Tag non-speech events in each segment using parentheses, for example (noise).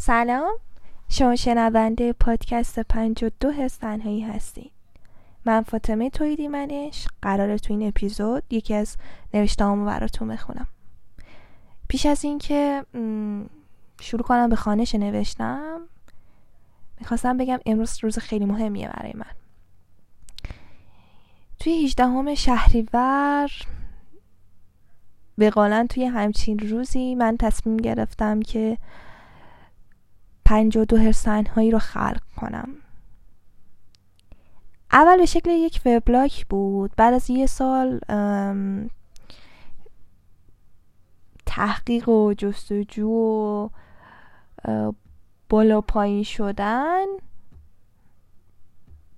سلام. شما شنونده پادکست 52 حس تنهایی هستید. من فاطمه تویدی منش. قراره تو این اپیزود یکی از نوشتهامو براتون بخونم. پیش از اینکه شروع کنم به خانش نوشتم می‌خواستم بگم امروز روز خیلی مهمیه برای من. توی 18 شهریور بقالا توی همچین روزی من تصمیم گرفتم که پنج و دو هایی رو خلق کنم. اول به شکل یک وبلاگ بود. بعد از یه سال تحقیق و جستجو و بالا پایین شدن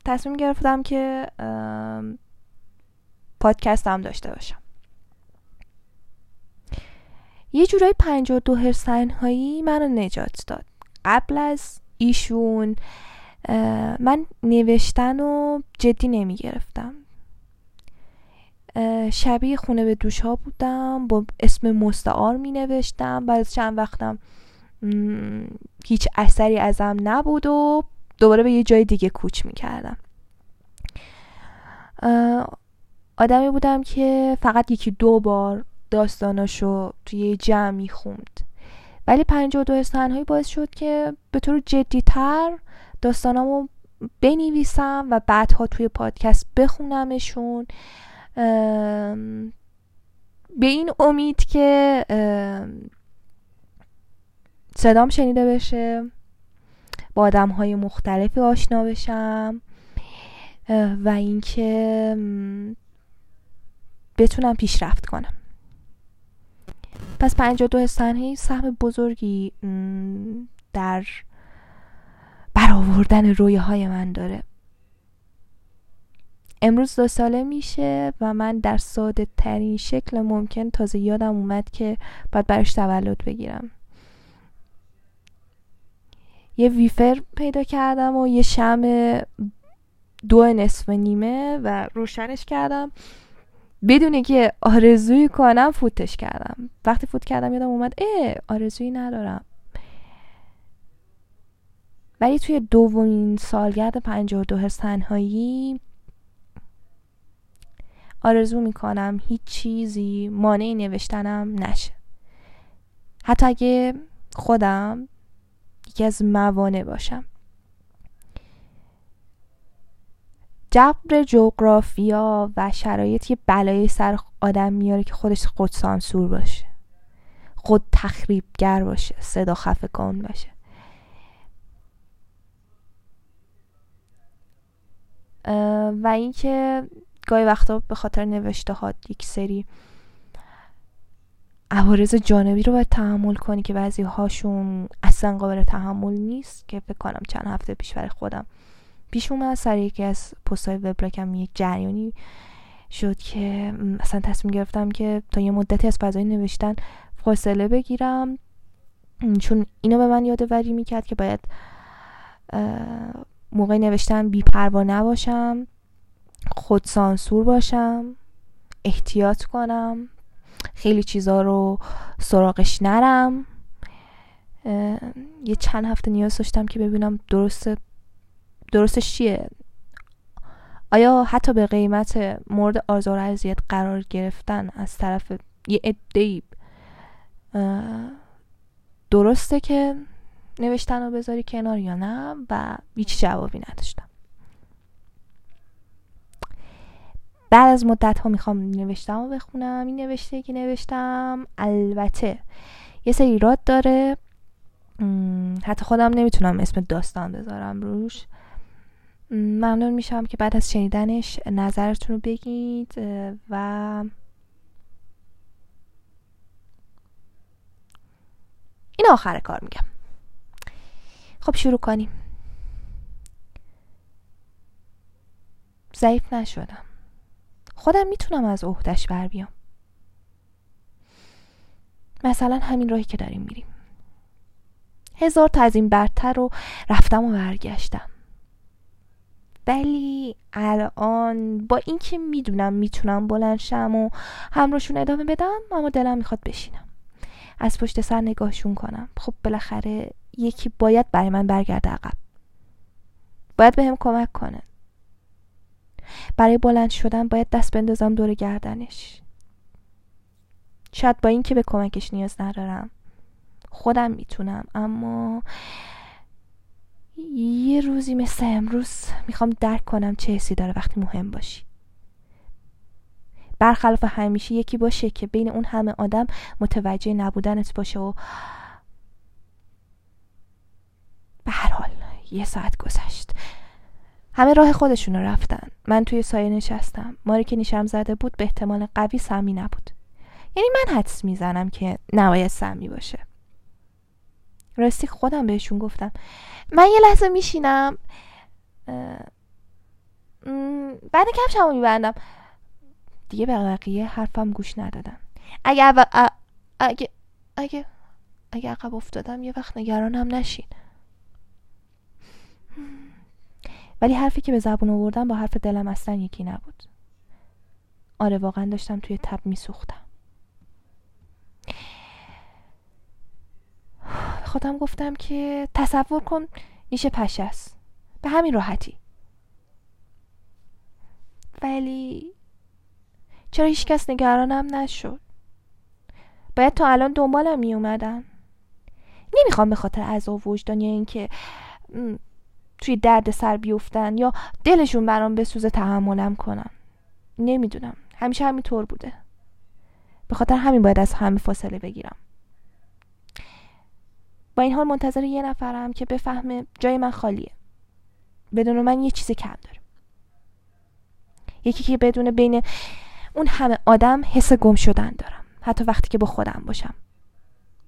تصمیم گرفتم که پادکست هم داشته باشم. یه جورایی پنج و دو هرسن هایی منو نجات داد. قبل از ایشون من نوشتن و جدی نمی گرفتم شبیه خونه به دوش ها بودم با اسم مستعار می نوشتم بعد چند وقتم هیچ اثری ازم نبود و دوباره به یه جای دیگه کوچ می کردم آدمی بودم که فقط یکی دو بار داستاناشو توی جمع می خوند. ولی 52 هایی باعث شد که به طور جدیتر داستانامو بنویسم و بعدها توی پادکست بخونمشون. به این امید که صدام شنیده بشه با آدم های مختلفی آشنا بشم و اینکه بتونم پیشرفت کنم. پس 52 هی سهم بزرگی در برآوردن رویه های من داره. امروز دو ساله میشه و من در ساده ترین شکل ممکن تازه یادم اومد که باید برش تولد بگیرم. یه ویفر پیدا کردم و یه شم دو نصف نیمه و روشنش کردم. بدون که آرزویی کنم فوتش کردم. وقتی فوت کردم یادم اومد اه آرزویی ندارم. ولی توی دومین سالگرد پنجاه دو تنهایی آرزو می‌کنم هیچ چیزی مانع نوشتنم نشه. حتی اگه خودم یکی از موانع باشم. جبر جغرافیا و شرایط یه بلایی سر آدم میاره که خودش خود سانسور باشه. خود تخریبگر باشه. صدا خفه کن باشه. و اینکه گاهی وقتا به خاطر نوشته ها یک سری عوارض جانبی رو باید تحمل کنی که بعضی هاشون اصلا قابل تحمل نیست که فکر کنم چند هفته پیش برای خودم پیش اومد سر یکی از پست های وبلاگم یک جریانی شد که اصلا تصمیم گرفتم که تا یه مدتی از فضای نوشتن فاصله بگیرم. چون اینو به من یادآوری می‌کرد که باید موقع نوشتن بیپروا نباشم خود سانسور باشم احتیاط کنم خیلی چیزا رو سراغش نرم. یه چند هفته نیاز داشتم که ببینم درسته درستش چیه؟ آیا حتی به قیمت مورد آزار و اذیت قرار گرفتن از طرف یه عده درسته که نوشتن رو بذاری کنار یا نه؟ و هیچ جوابی نداشتم. بعد از مدت ها می‌خوام نوشتم رو بخونم. این نوشته که نوشتم البته یه سری راد داره. حتی خودم نمی‌تونم اسم داستان بذارم روش. ممنون میشم که بعد از شنیدنش نظرتون رو بگید و این آخر کار میگم. خب شروع کنیم. ضعیف نشدم. خودم می‌تونم از عهدش بر بیام. مثلا همین راهی که داریم میریم. هزار تا از این برتر رو رفتم و برگشتم. ولی الان با اینکه می‌دونم می‌تونم بلند شم و همراهشون ادامه بدم اما دلم می‌خواد بشینم. از پشت سر نگاهشون کنم. خب بالاخره یکی باید برای من برگرده عقب. باید به هم کمک کنه. برای بلند شدن باید دست بندازم دور گردنش. شاید با اینکه به کمکش نیاز ندارم. خودم می‌تونم اما یه روزی مثل امروز می‌خوام درک کنم چه حسی داره وقتی مهم باشی. برخلاف همیشه یکی باشه که بین اون همه آدم متوجه نبودنت باشه و به هر حال یه ساعت گذشت. همه راه خودشون رفتن. من توی سایه نشستم. ماری که نیشم زده بود به احتمال قوی سمی نبود. یعنی من حدس می‌زنم که نباید سمی باشه. راستی خودم بهشون گفتم. من یه لحظه میشینم. بعد کفشمو میبندم. دیگه به بقیه حرفم گوش ندادم. اگه اگه اگه اگه عقب افتادم یه وقت نگرانم نشین. ولی حرفی که به زبون آوردم با حرف دلم اصلا یکی نبود. آره واقعا داشتم توی تب میسوختم. خودم گفتم که تصور کن نیش پشه است. به همین راحتی. ولی چرا هیچ کس نگرانم نشد؟ باید تا الان دنبالم می اومدن نمی‌خوام به خاطر عذاب وجدان یا اینکه توی درد سر بیفتن یا دلشون برام بسوزه تحملم کنن نمی‌دونم. همیشه همینطور بوده. به خاطر همین باید از همه فاصله بگیرم. با این حال منتظر یه نفرم که بفهمه جای من خالیه. بدون من یه چیز کم داره. یکی که بدون بین اون همه آدم حس گم شدن دارم. حتی وقتی که با خودم باشم.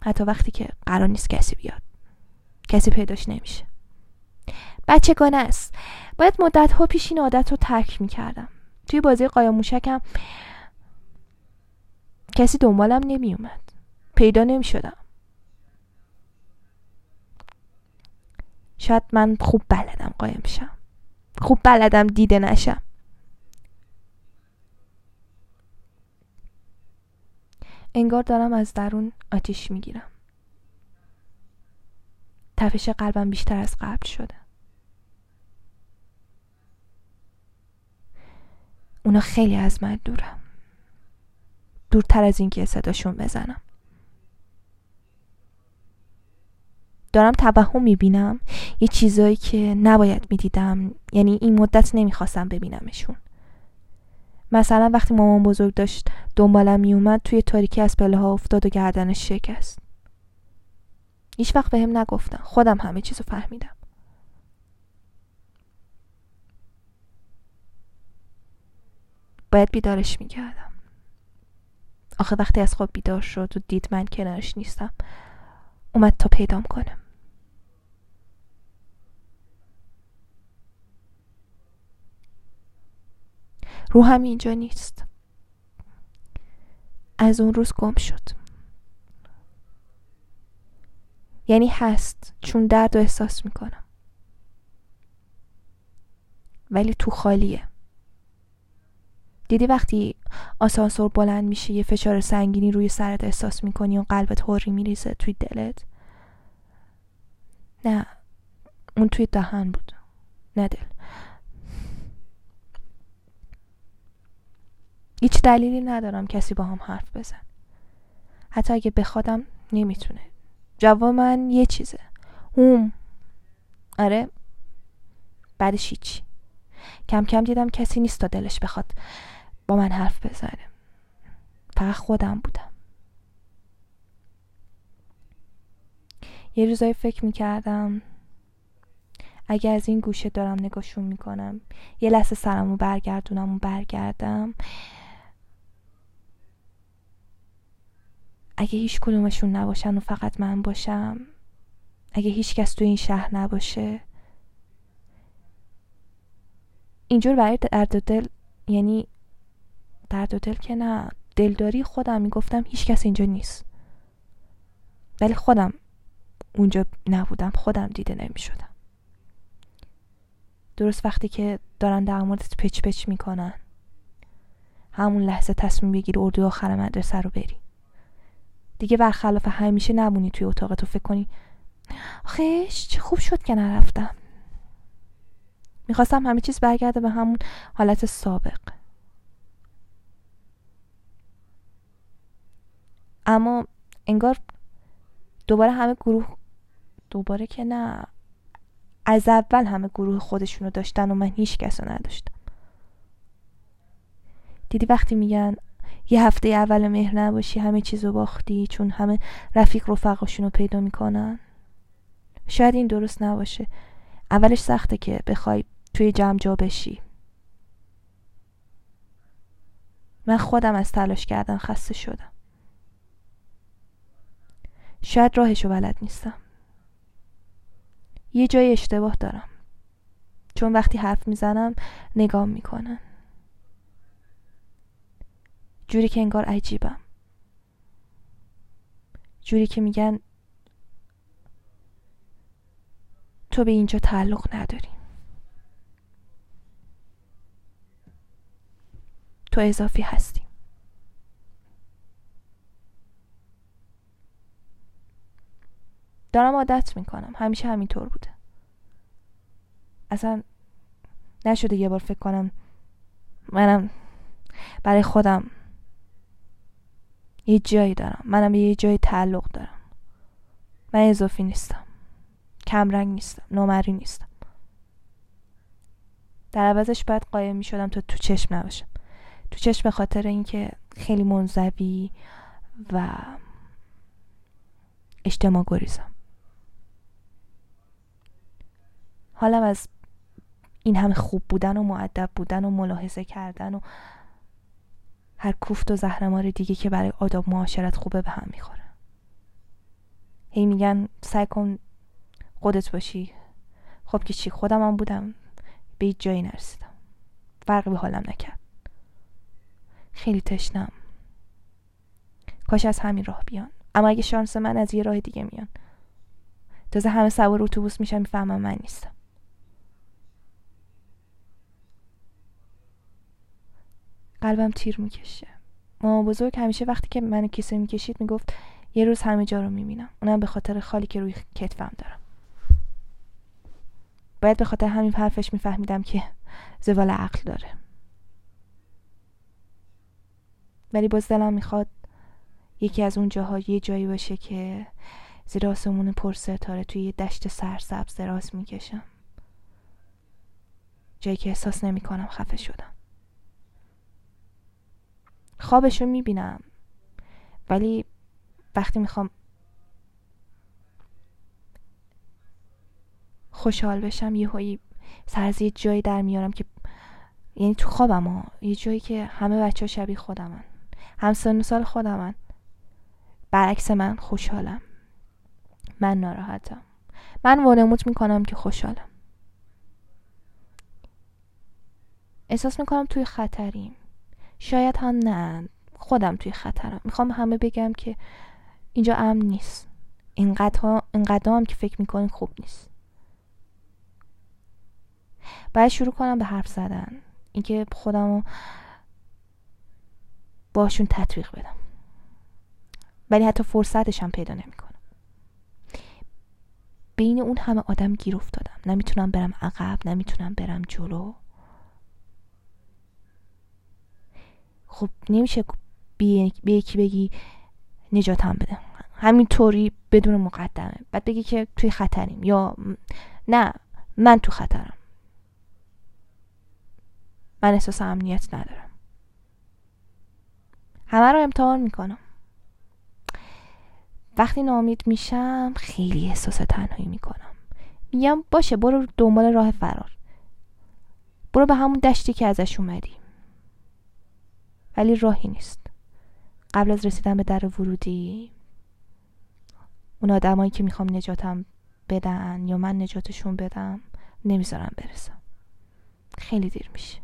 حتی وقتی که قرار نیست کسی بیاد. کسی پیداش نمیشه. بچگانه است. باید مدت ها پیش این عادت رو ترک می‌کردم. توی بازی قایم موشکم کسی دنبالم نمیومد پیدا نمی‌شدم. شاید من خوب بلدم قایم شم. خوب بلدم دیده نشم. انگار دارم از درون آتیش می‌گیرم. تپش قلبم بیشتر از قبل شده. اونا خیلی از من دورم. دورتر از اینکه صداشون بزنم. دارم توهم می‌بینم. یه چیزایی که نباید می‌دیدم. یعنی این مدت نمی‌خواستم ببینمشون. مثلا وقتی مامان بزرگ داشت دنبالم میومد توی تاریکی از پله ها افتاد و گردنش شکست. هیچ وقت بهم نگفتن. خودم همه چیزو فهمیدم. باید بیدارش می‌کردم. آخه وقتی از خواب بیدار شد و دید من کنارش نیستم اومد تا پیدام کنم روحم اینجا نیست. از اون روز گم شد. یعنی هست. چون درد و احساس می‌کنم. ولی تو خالیه. دیدی وقتی آسانسور بلند میشه یه فشار سنگینی روی سرت احساس می‌کنی و قلبت هوری میریزه توی دلت؟ نه. اون توی دهن بود. نه دل. هیچ دلیلی ندارم کسی با هم حرف بزن. حتی اگه بخوادم نمی‌تونه. جواب من یه چیزه. هوم. آره. بعدش هیچی کم کم دیدم کسی نیست تا دلش بخواد با من حرف بزنه. فقط خودم بودم. یه روزایی فکر می‌کردم اگه از این گوشه دارم نگاهشون می‌کنم یه لحظه سرمو برگردونم و برگردم. اگه هیچ کدومشون نباشن و فقط من باشم اگه هیچ کس تو این شهر نباشه. اینجور برای درد و دل یعنی درد و دل که نه دلداری خودم. می‌گفتم هیچ کس اینجا نیست. ولی خودم اونجا نبودم خودم دیده نمی‌شدم. درست وقتی که دارن در موردت پچ پچ می‌کنن. همون لحظه تصمیم بگیر اردو آخر مدرسه رو بری. دیگه برخلاف همیشه نمونی توی اتاقتو فکر کنی. خیش چه خوب شد که نرفتم. می‌خواستم همه چیز برگرده به همون حالت سابق. اما انگار دوباره همه گروه دوباره که نه از اول همه گروه خودشونو داشتن و من هیچ کس نداشتم. دیدی وقتی میگن یه هفته اول مهر نباشی همه چیزو باختی چون همه رفیق رفقاشون پیدا می‌کنن. شاید این درست نباشه. اولش سخته که بخوای توی جمع جا بشی. من خودم از تلاش کردن خسته شدم. شاید راهشو بلد نیستم. یه جای اشتباه دارم. چون وقتی حرف می‌زنم نگام می‌کنن. جوری که انگار عجیبم. جوری که میگن تو به اینجا تعلق نداری. تو اضافی هستی. دارم عادت می‌کنم. همیشه همینطور بوده. اصلا نشده یه بار فکر کنم منم برای خودم یه جایی دارم. منم به یه جایی تعلق دارم. من اضافی نیستم. کمرنگ نیستم. نامری نیستم. در عوضش باید قایم می شدم تا تو چشم نباشم. تو چشم خاطر اینکه خیلی منزوی و اجتماع گریزم. حالم از این همه خوب بودن و معدب بودن و ملاحظه کردن و هر کوفت و زهرمار دیگه که برای آداب معاشرت خوبه به هم می‌خوره. هی میگن سعی کن خودت باشی. خب که چی؟ خودم هم بودم. به هیچ جایی نرسیدم. فرقی به حالم نکرد. خیلی تشنم. کاش از همین راه بیان. اما اگه شانس من از یه راه دیگه میان. تازه همه سوار اتوبوس میشن می‌فهمم من نیستم. قلبم تیر می‌کشه. ماما بزرگ همیشه وقتی که منو کیسه می‌کشید می‌گفت یه روز همه جا رو می‌بینم. اونم به خاطر خالی که روی کتفم دارم. باید به خاطر همین حرفش میفهمیدم که زوال عقل داره. ولی باز دلم می‌خواد یکی از اون جاها یه جایی باشه که زیر آسمون پر ستاره توی یه دشت سرسبز دراز می‌کشم. جایی که احساس نمی‌کنم خفه شدم. خوابشو می‌بینم. ولی وقتی می‌خوام خوشحال بشم یه هایی سر از یه جایی در میارم که یعنی تو خوابم ها یه جایی که همه بچه ها شبیه خودمن. هم سن سال خودمن. برعکس من خوشحالم. من ناراحتم. من وانموت می‌کنم که خوشحالم. احساس می‌کنم توی خطریم. شاید هم نه. خودم توی خطرم. می‌خوام همه بگم که اینجا امن نیست. اینقدر هم که فکر می‌کنین خوب نیست. باید شروع کنم به حرف زدن. اینکه خودم رو باشون تطبیق بدم. ولی حتی فرصتش هم پیدا نمی‌کنم. بین اون همه آدم گیر افتادم. نمی‌تونم برم عقب نمی‌تونم برم جلو. خب نمیشه به یکی بگی نجاتم بده. همینطوری بدون مقدمه. بعد بگی که توی خطریم یا نه من تو خطرم. من احساس امنیت ندارم. همه رو امتحان می‌کنم. وقتی نامید میشم خیلی احساس تنهایی می‌کنم. میگم باشه برو دنبال راه فرار. برو به همون دشتی که ازش اومدی. ولی راهی نیست. قبل از رسیدن به در ورودی اون آدمایی که می‌خوام نجاتم بدن یا من نجاتشون بدم نمی‌ذارم برسم. خیلی دیر میشه.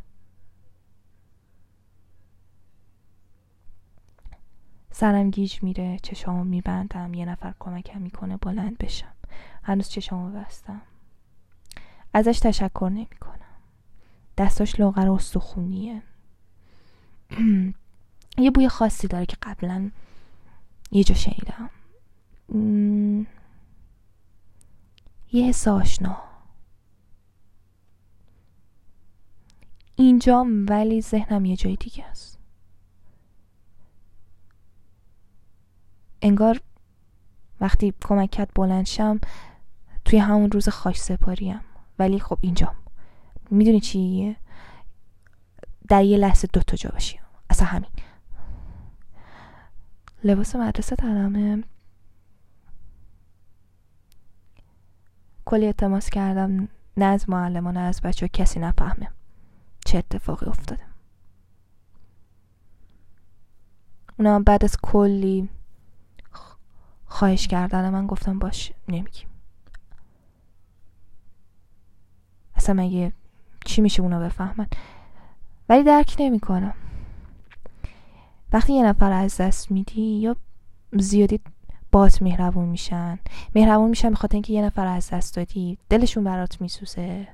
سرم گیج میره چشامو میبندم یه نفر کمکم می‌کنه بلند بشم. هنوز چشامو بستم. ازش تشکر نمی‌کنم. دستاش لاغر استخونیه. (clears throat) یه بوی خاصی داره که قبلا یه جا شنیدم. یه حس آشنا. اینجام ولی ذهنم یه جای دیگه است. انگار وقتی کمکت بلند شم توی همون روز خاک سپاریم. ولی خب اینجام. می‌دونی چیه؟ در یه لحظه دوتا جا باشی اصلا همین. لباس مدرسه تنمه کلی التماس کردم. نه از معلم نه از بچه کسی نفهمه. چه اتفاقی افتاده. اونا بعد از کلی خواهش کردن من گفتم باش نمیگیم. اصلا مگه چی میشه اونا بفهمن؟ ولی درک نمی‌کنم. وقتی یه نفر از دست میدی یا زیادی بات مهربون میشن. مهربون میشن بخاطر اینکه یه نفر از دست دادی دلشون برات میسوزه.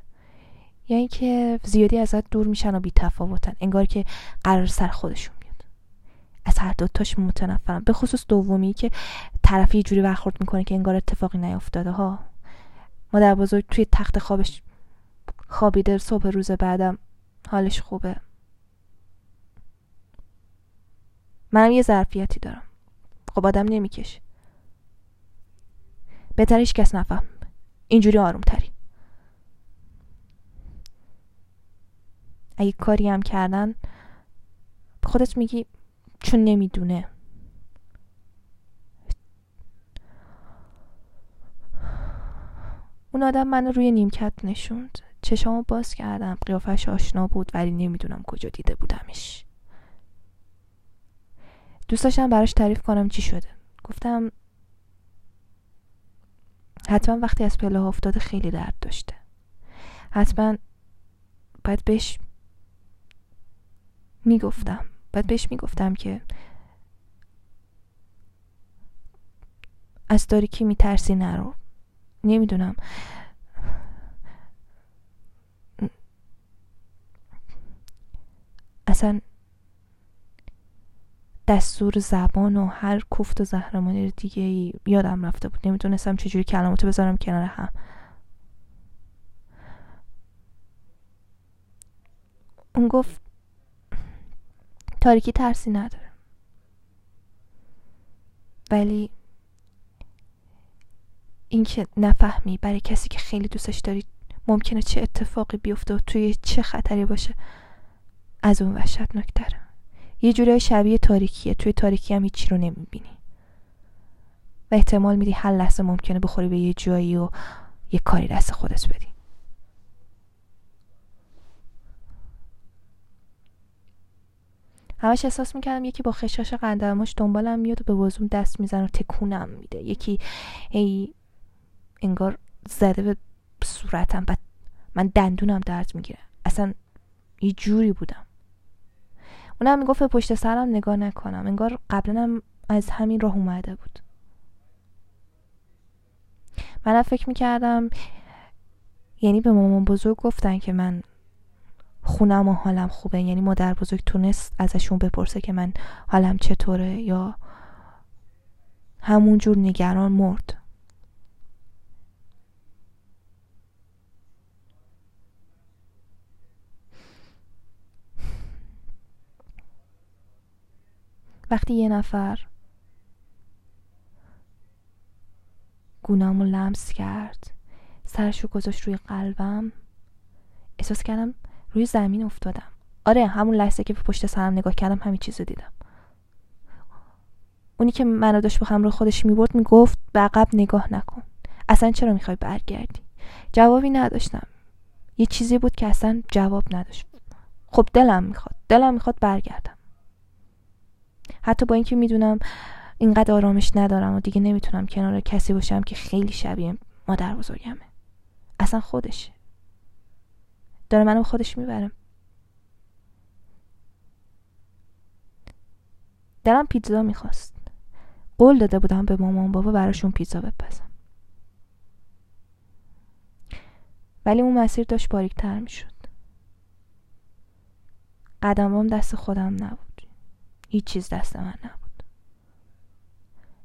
یا اینکه زیادی ازت دور میشن و بی تفاوتن انگار که قرار سر خودشون بیاد. از هر دوتاش متنفرم به خصوص دومی که طرفی جوری برخورد می‌کنه که انگار اتفاقی نیافتاده ها. مادر بزرگ توی تخت خوابش خوابیده. صبح روز بعدم حالش خوبه. منم یه ظرفیتی دارم. خب آدم نمی‌کشه. بهتر هیچ کس نفهم. اینجوری آروم تری اگه کاری هم کردن خودت میگی چون نمی‌دونه. اون آدم منو روی نیمکت نشوند. چشامو باز کردم. قیافش آشنا بود ولی نمی‌دونم کجا دیده بودمش. دوست داشتم براش تعریف کنم چی شده. گفتم حتما وقتی از پله افتاده خیلی درد داشته. حتما باید بهش می‌گفتم. باید بهش می‌گفتم که از تاریکی میترسی نرو. نمی‌دونم. اصلا دستور زبان و هر کوفت و زهرمانی دیگه ای یادم رفته بود. نمی‌تونستم چجوری کلماتو بذارم کنار هم. اون گفت تاریکی ترسی نداره ولی اینکه نفهمی برای کسی که خیلی دوستش داری ممکنه چه اتفاقی بیفته و توی چه خطری باشه از اون وحشتناک داره یه جورای شبیه تاریکیه. توی تاریکی هم هیچی رو نمی‌بینی. و احتمال میدی هر لحظه ممکنه بخوری به یه جایی و یه کاری دست خودت بدی. همش احساس می‌کردم یکی با خشاش قندرماش دنبالم میاد و به وزوم دست میزن و تکونم میده. یکی ای انگار زده به صورتم بعد من دندونم درد می‌گیره. اصلا یه جوری بودم. اونم می‌گفت به پشت سرم نگاه نکنم انگار قبلا از همین راه اومده بود. منم فکر می‌کردم یعنی به مامان بزرگ گفتن که من خونم و حالم خوبه یعنی مادر بزرگ تونست ازشون بپرسه که من حالم چطوره یا همونجور نگران مرد. وقتی یه نفر گونامو لمس کرد سرشو گذاشت روی قلبم احساس کردم روی زمین افتادم. آره همون لحظه که پشت سرم نگاه کردم همین چیزو دیدم. اونی که منو داشت به همراه خودش می‌برد می‌گفت به عقب نگاه نکن. اصلا چرا می‌خوای برگردی؟ جوابی نداشتم. یه چیزی بود که اصلا جواب نداشت. خب دلم می‌خواد. دلم می‌خواد برگردم. حتی با اینکه می‌دونم اینقدر آرامش ندارم و دیگه نمی‌تونم کنار کسی باشم که خیلی شبیه مادر بزرگمه. اصلا خودشه. داره منو خودش می‌برم دلم پیتزا می‌خواست. قول داده بودم به مامان بابا براشون پیتزا بپزم. ولی اون مسیر داشت باریکتر می‌شد. قدمام دست خودم نبود. هیچ چیز دست من نبود.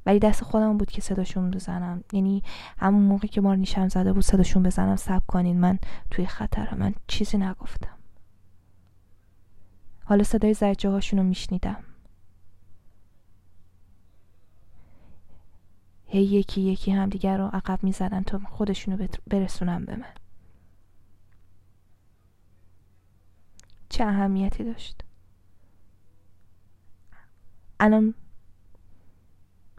ولی دست خودم بود که صداشون بزنم. یعنی همون موقع که مار نیشم زده بود صداشون بزنم سب کنین من توی خطرم. من چیزی نگفتم. حالا صدای زجه هاشون رو میشنیدم. هی یکی یکی هم دیگر رو عقب می‌زدن تا خودشونو برسونم به من. چه اهمیتی داشت؟ الان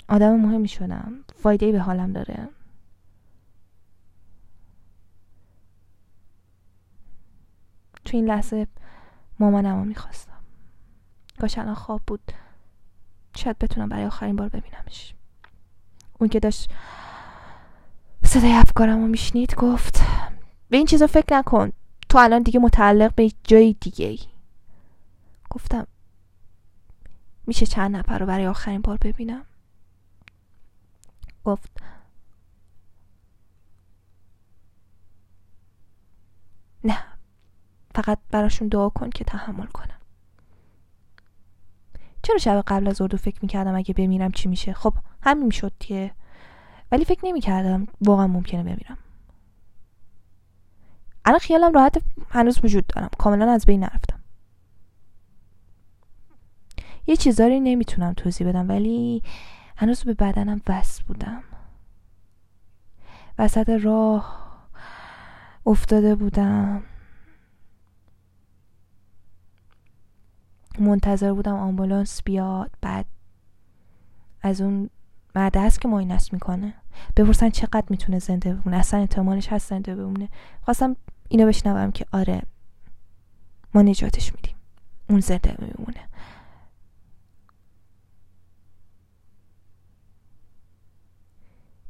آدم مهمی شدم. فایده به حالم داره. تو این لحظه مامانم رو می‌خواستم. کاش الان خواب بود. شاید بتونم برای آخرین بار ببینمش. اون که داشت صدای افکارم رو میشنید گفت به این چیزا فکر نکن. تو الان دیگه متعلق به جای دیگه ای گفتم میشه چند نفر رو برای آخرین بار ببینم. گفت نه فقط براشون دعا کن که تحمل کنم. چرا شب قبل از اردو فکر می‌کردم اگه بمیرم چی میشه؟ خب همین می‌شد که ولی فکر نمی‌کردم واقعا ممکنه بمیرم. الان خیالم راحت هنوز وجود دارم. کاملا از بین نرفتم یه چیزاری نمی‌تونم توضیح بدم ولی هنوز به بدنم وصل بودم. وسط راه افتاده بودم. منتظر بودم آمبولانس بیاد بعد از اون مرد است که ماینس می‌کنه. بپرسن چقدر می‌تونه زنده بمونه اصلا احتمالش هست زنده بمونه. خواستم اینو بشنوم که آره ما نجاتش میدیم. اون زنده میمونه.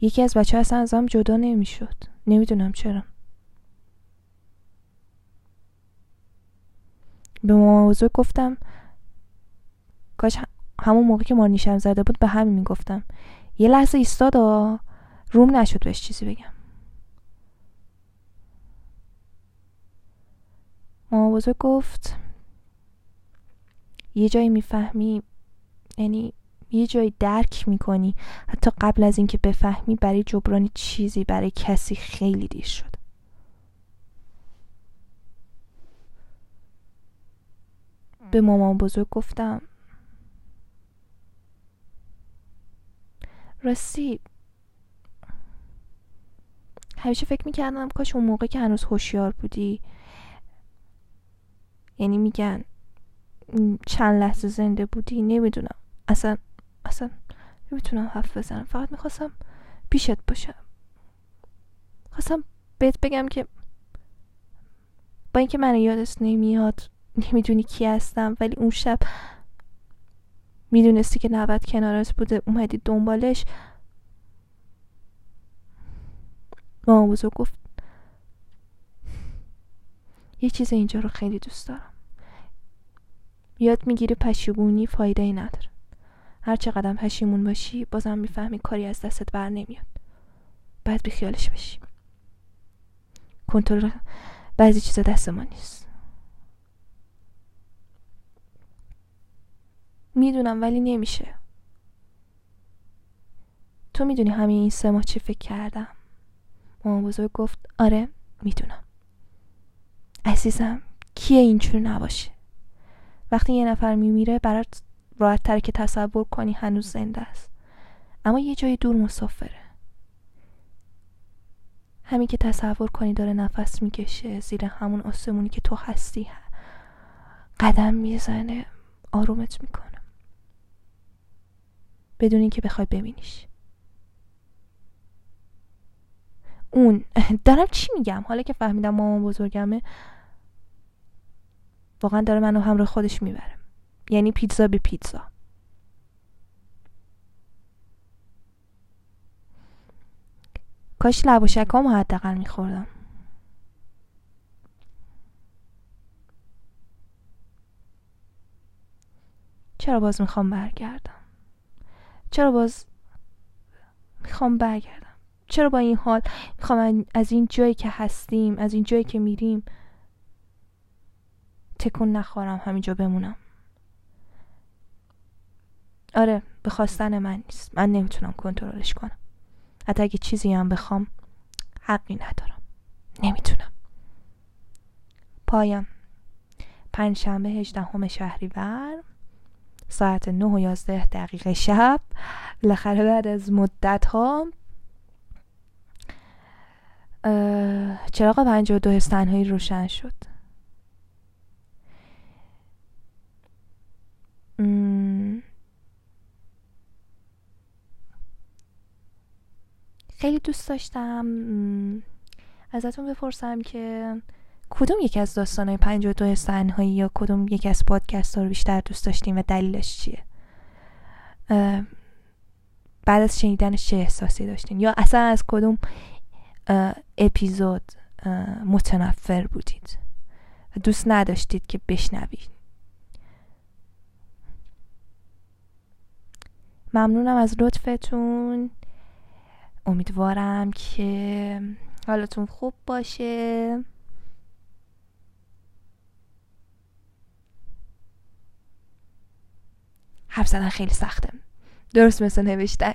یکی از بچه اصلا ازم جدا نمی‌شد. نمی‌دونم چرا. به موضوع گفتم کاش همون موقع که مارنیشم زده بود به همین می‌گفتم. یه لحظه ایستاد روم نشد بهش چیزی بگم. ماما گفت یه جایی می‌فهمی یعنی یه جایی درک می‌کنی. حتی قبل از اینکه بفهمی برای جبران چیزی برای کسی خیلی دیر شد. به مامان بزرگ گفتم راستی همیشه فکر می‌کردم کاش اون موقع که هنوز هوشیار بودی. یعنی میگن چند لحظه زنده بودی نمی‌دونم. اصلا اصلا نمی‌تونم حرف بزنم. فقط می‌خواستم پیشت باشم. خواستم بهت بگم که با اینکه من یادت نمیاد نمی‌دونی کی هستم ولی اون شب می‌دونستی که نبد کنارت بوده اومدی دنبالش. مامان بزرگ گفت یه چیز اینجا رو خیلی دوست دارم. یاد می‌گیری پشیمونی فایده ای نداره. هر چقدر پشیمون باشی بازم می‌فهمی کاری از دستت بر نمیاد. بعد بیخیالش بشی. کنترل بعضی چیزا دست ما نیست. می‌دونم ولی نمیشه. تو می‌دونی همین این سه ماه چی فکر کردم. مامان بزرگ گفت آره می‌دونم. عزیزم کیه اینجور نباشه؟ وقتی یه نفر میمیره برات راحت تر که تصور کنی هنوز زنده است. اما یه جای دور مسافره. همین که تصور کنی داره نفس می‌کشه زیر همون آسمونی که تو هستی قدم می‌زنه آرومت می‌کنه. بدون اینکه بخوای ببینیش. اون (laughs) دارم چی میگم؟ حالا که فهمیدم مامان بزرگمه واقعا داره منو همراه خودش می‌بره. یعنی پیتزا به پیتزا. کاش لب شکام حداقل میخوردم. چرا باز می‌خوام برگردم؟ چرا باز می‌خوام برگردم؟ چرا با این حال می‌خوام از این جایی که هستیم از این جایی که میریم تکون نخورم همینجا بمونم؟ آره به خواستن من نیست. من نمی‌تونم کنترلش کنم. حتی اگه چیزی هم بخوام حقی ندارم. نمی‌تونم. پایم پنجشنبه هجدهم شهریور ساعت نه و یازده دقیقه شب. بالاخره بعد از مدت ها چراغ پنج و دو تنهایی روشن شد. خیلی دوست داشتم. ازتون بپرسم که کدوم یکی از داستانهای پنج و دو تنهایی یا کدوم یکی از پادکست رو بیشتر دوست داشتیم و دلیلش چیه؟ بعد از شنیدنش چه احساسی داشتین؟ یا اصلا از کدوم اپیزود متنفر بودید؟ دوست نداشتید که بشنوید ممنونم از لطفتون. امیدوارم که حالتون خوب باشه. حرف زدن خیلی سخته. درست مثل نوشتن.